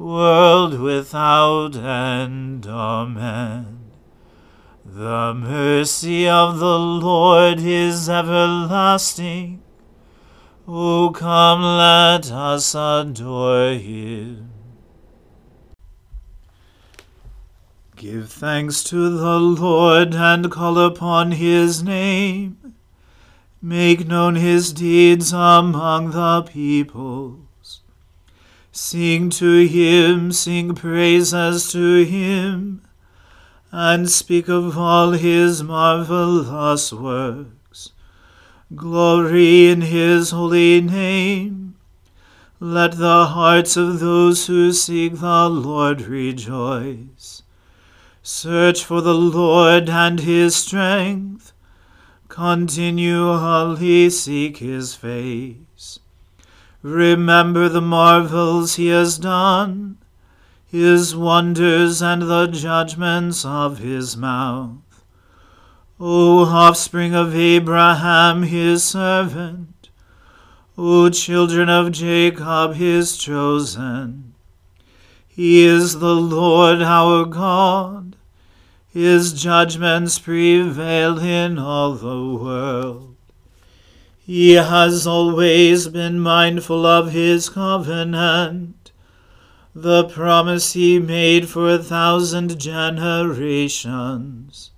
world without end. Amen. The mercy of the Lord is everlasting. O come, let us adore him. Give thanks to the Lord and call upon his name. Make known his deeds among the people. Sing to him, sing praises to him, and speak of all his marvelous works. Glory in his holy name. Let the hearts of those who seek the Lord rejoice. Search for the Lord and his strength. Continually seek his face. Remember the marvels he has done, his wonders and the judgments of his mouth. O offspring of Abraham, his servant, O children of Jacob, his chosen. He is the Lord our God. His judgments prevail in all the world. He has always been mindful of his covenant, the promise he made for a thousand generations,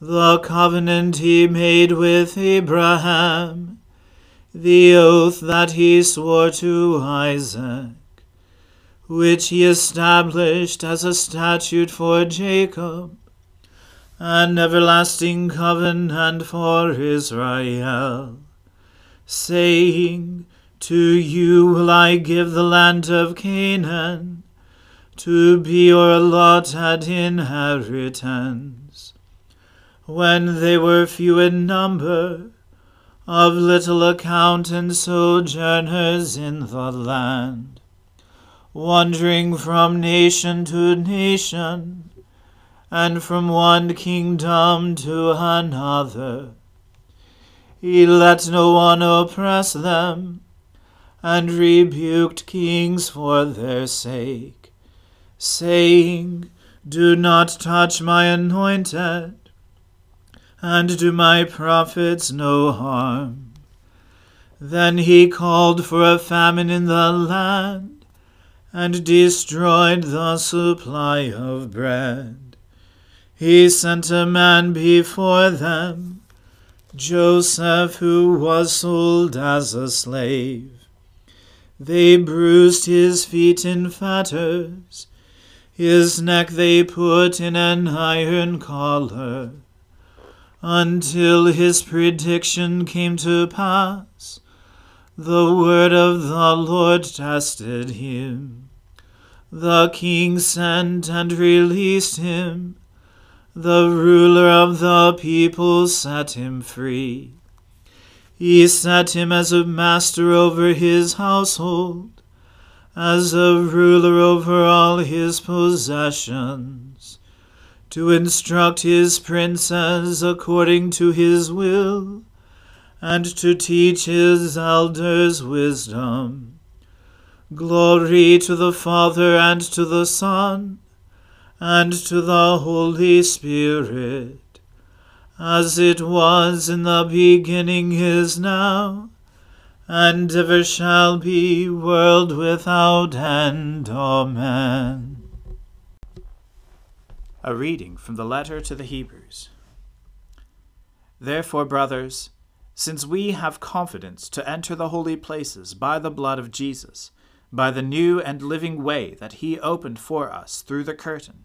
the covenant he made with Abraham, the oath that he swore to Isaac, which he established as a statute for Jacob, an everlasting covenant for Israel saying, To you will I give the land of Canaan, to be your allotted inheritance. When they were few in number, of little account and sojourners in the land, wandering from nation to nation, and from one kingdom to another. He let no one oppress them, and rebuked kings for their sake, saying, Do not touch my anointed and do my prophets no harm. Then he called for a famine in the land, and destroyed the supply of bread. He sent a man before them, Joseph, who was sold as a slave. They bruised his feet in fetters, his neck they put in an iron collar until his prediction came to pass. The word of the Lord tested him. The king sent and released him. The ruler of the people set him free. He set him as a master over his household, as a ruler over all his possessions to instruct his princes according to his will, and to teach his elders wisdom. Glory to the Father and to the Son and to the Holy Spirit, as it was in the beginning is now, and ever shall be, world without end. Amen. A reading from the letter to the Hebrews. Therefore, brothers, since we have confidence to enter the holy places by the blood of Jesus, by the new and living way that he opened for us through the curtain,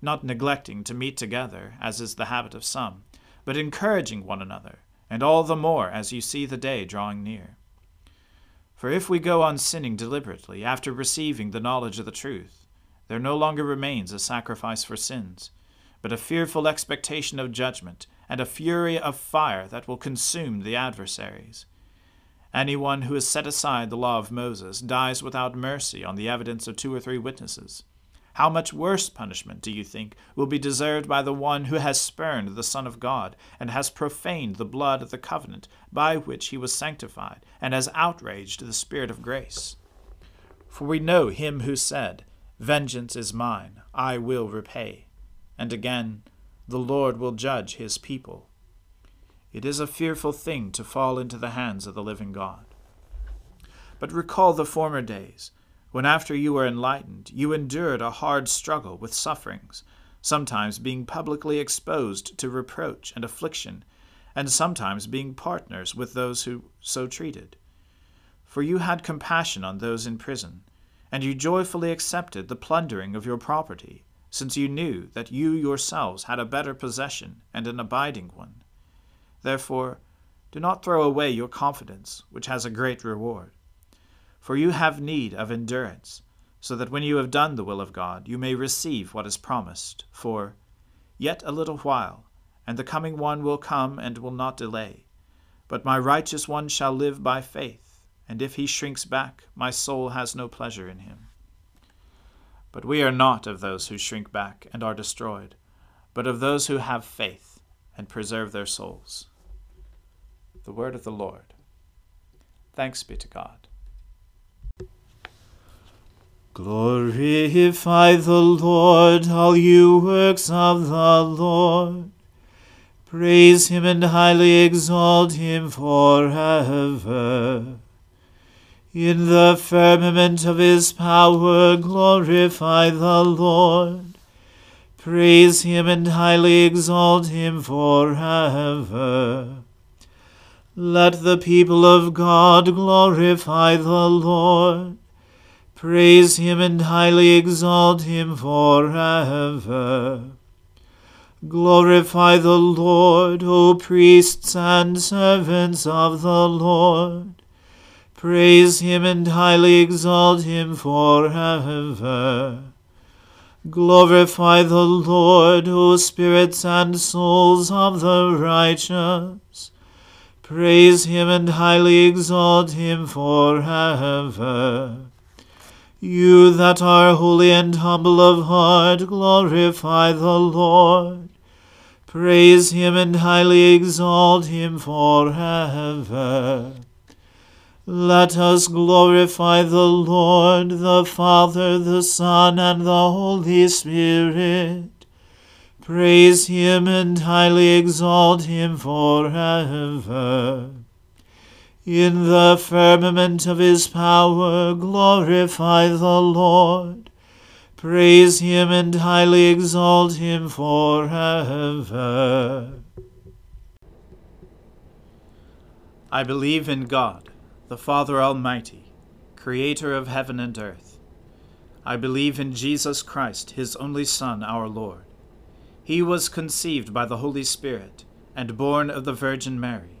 not neglecting to meet together, as is the habit of some, but encouraging one another, and all the more as you see the day drawing near. For if we go on sinning deliberately after receiving the knowledge of the truth, there no longer remains a sacrifice for sins, but a fearful expectation of judgment and a fury of fire that will consume the adversaries. Anyone who has set aside the law of Moses dies without mercy on the evidence of two or three witnesses. How much worse punishment, do you think, will be deserved by the one who has spurned the Son of God, and has profaned the blood of the covenant by which he was sanctified, and has outraged the Spirit of grace? For we know him who said, Vengeance is mine, I will repay. And again, The Lord will judge his people. It is a fearful thing to fall into the hands of the living God. But recall the former days when after you were enlightened, you endured a hard struggle with sufferings, sometimes being publicly exposed to reproach and affliction, and sometimes being partners with those who so treated. For you had compassion on those in prison, and you joyfully accepted the plundering of your property, since you knew that you yourselves had a better possession and an abiding one. Therefore, do not throw away your confidence, which has a great reward. For you have need of endurance, so that when you have done the will of God, you may receive what is promised. For, Yet a little while, and the coming one will come and will not delay. But my righteous one shall live by faith, and if he shrinks back, my soul has no pleasure in him. But we are not of those who shrink back and are destroyed, but of those who have faith and preserve their souls. The word of the Lord. Thanks be to God. Glorify the Lord, all you works of the Lord. Praise him and highly exalt him forever. In the firmament of his power glorify the Lord. Praise him and highly exalt him forever. Let the people of God glorify the Lord. Praise him and highly exalt him forever. Glorify the Lord, O priests and servants of the Lord. Praise him and highly exalt him forever. Glorify the Lord, O spirits and souls of the righteous. Praise him and highly exalt him forever. You that are holy and humble of heart, glorify the Lord. Praise him and highly exalt him forever. Let us glorify the Lord, the Father, the Son, and the Holy Spirit. Praise him and highly exalt him forever. In the firmament of his power glorify the Lord. Praise him and highly exalt him forever. I believe in God, the Father Almighty, creator of heaven and earth. I believe in Jesus Christ, his only Son, our Lord. He was conceived by the Holy Spirit and born of the Virgin Mary.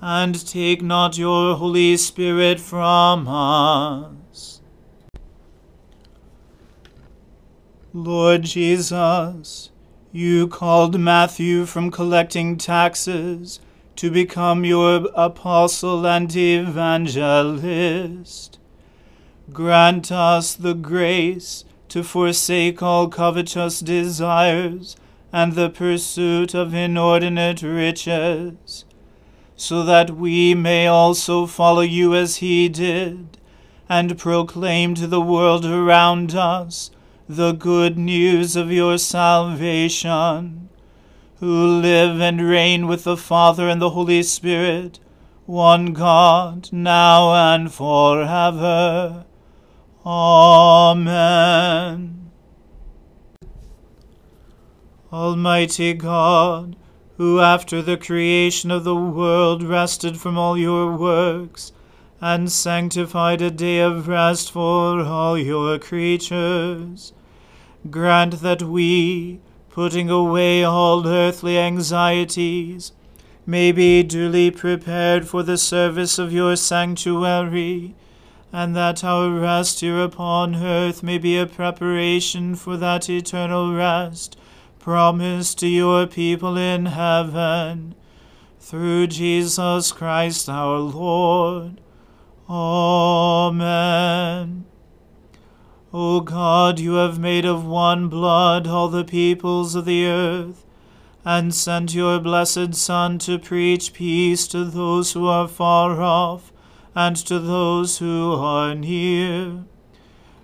and take not your Holy Spirit from us. Lord Jesus, you called Matthew from collecting taxes to become your apostle and evangelist. Grant us the grace to forsake all covetous desires and the pursuit of inordinate riches so that we may also follow you as he did, and proclaim to the world around us the good news of your salvation, who live and reign with the Father and the Holy Spirit, one God, now and forever. Amen. Almighty God, who after the creation of the world rested from all your works, and sanctified a day of rest for all your creatures. Grant that we, putting away all earthly anxieties, may be duly prepared for the service of your sanctuary, and that our rest here upon earth may be a preparation for that eternal rest promised to your people in heaven. Through Jesus Christ our Lord. Amen. O God, you have made of one blood all the peoples of the earth, and sent your blessed Son to preach peace to those who are far off, and to those who are near.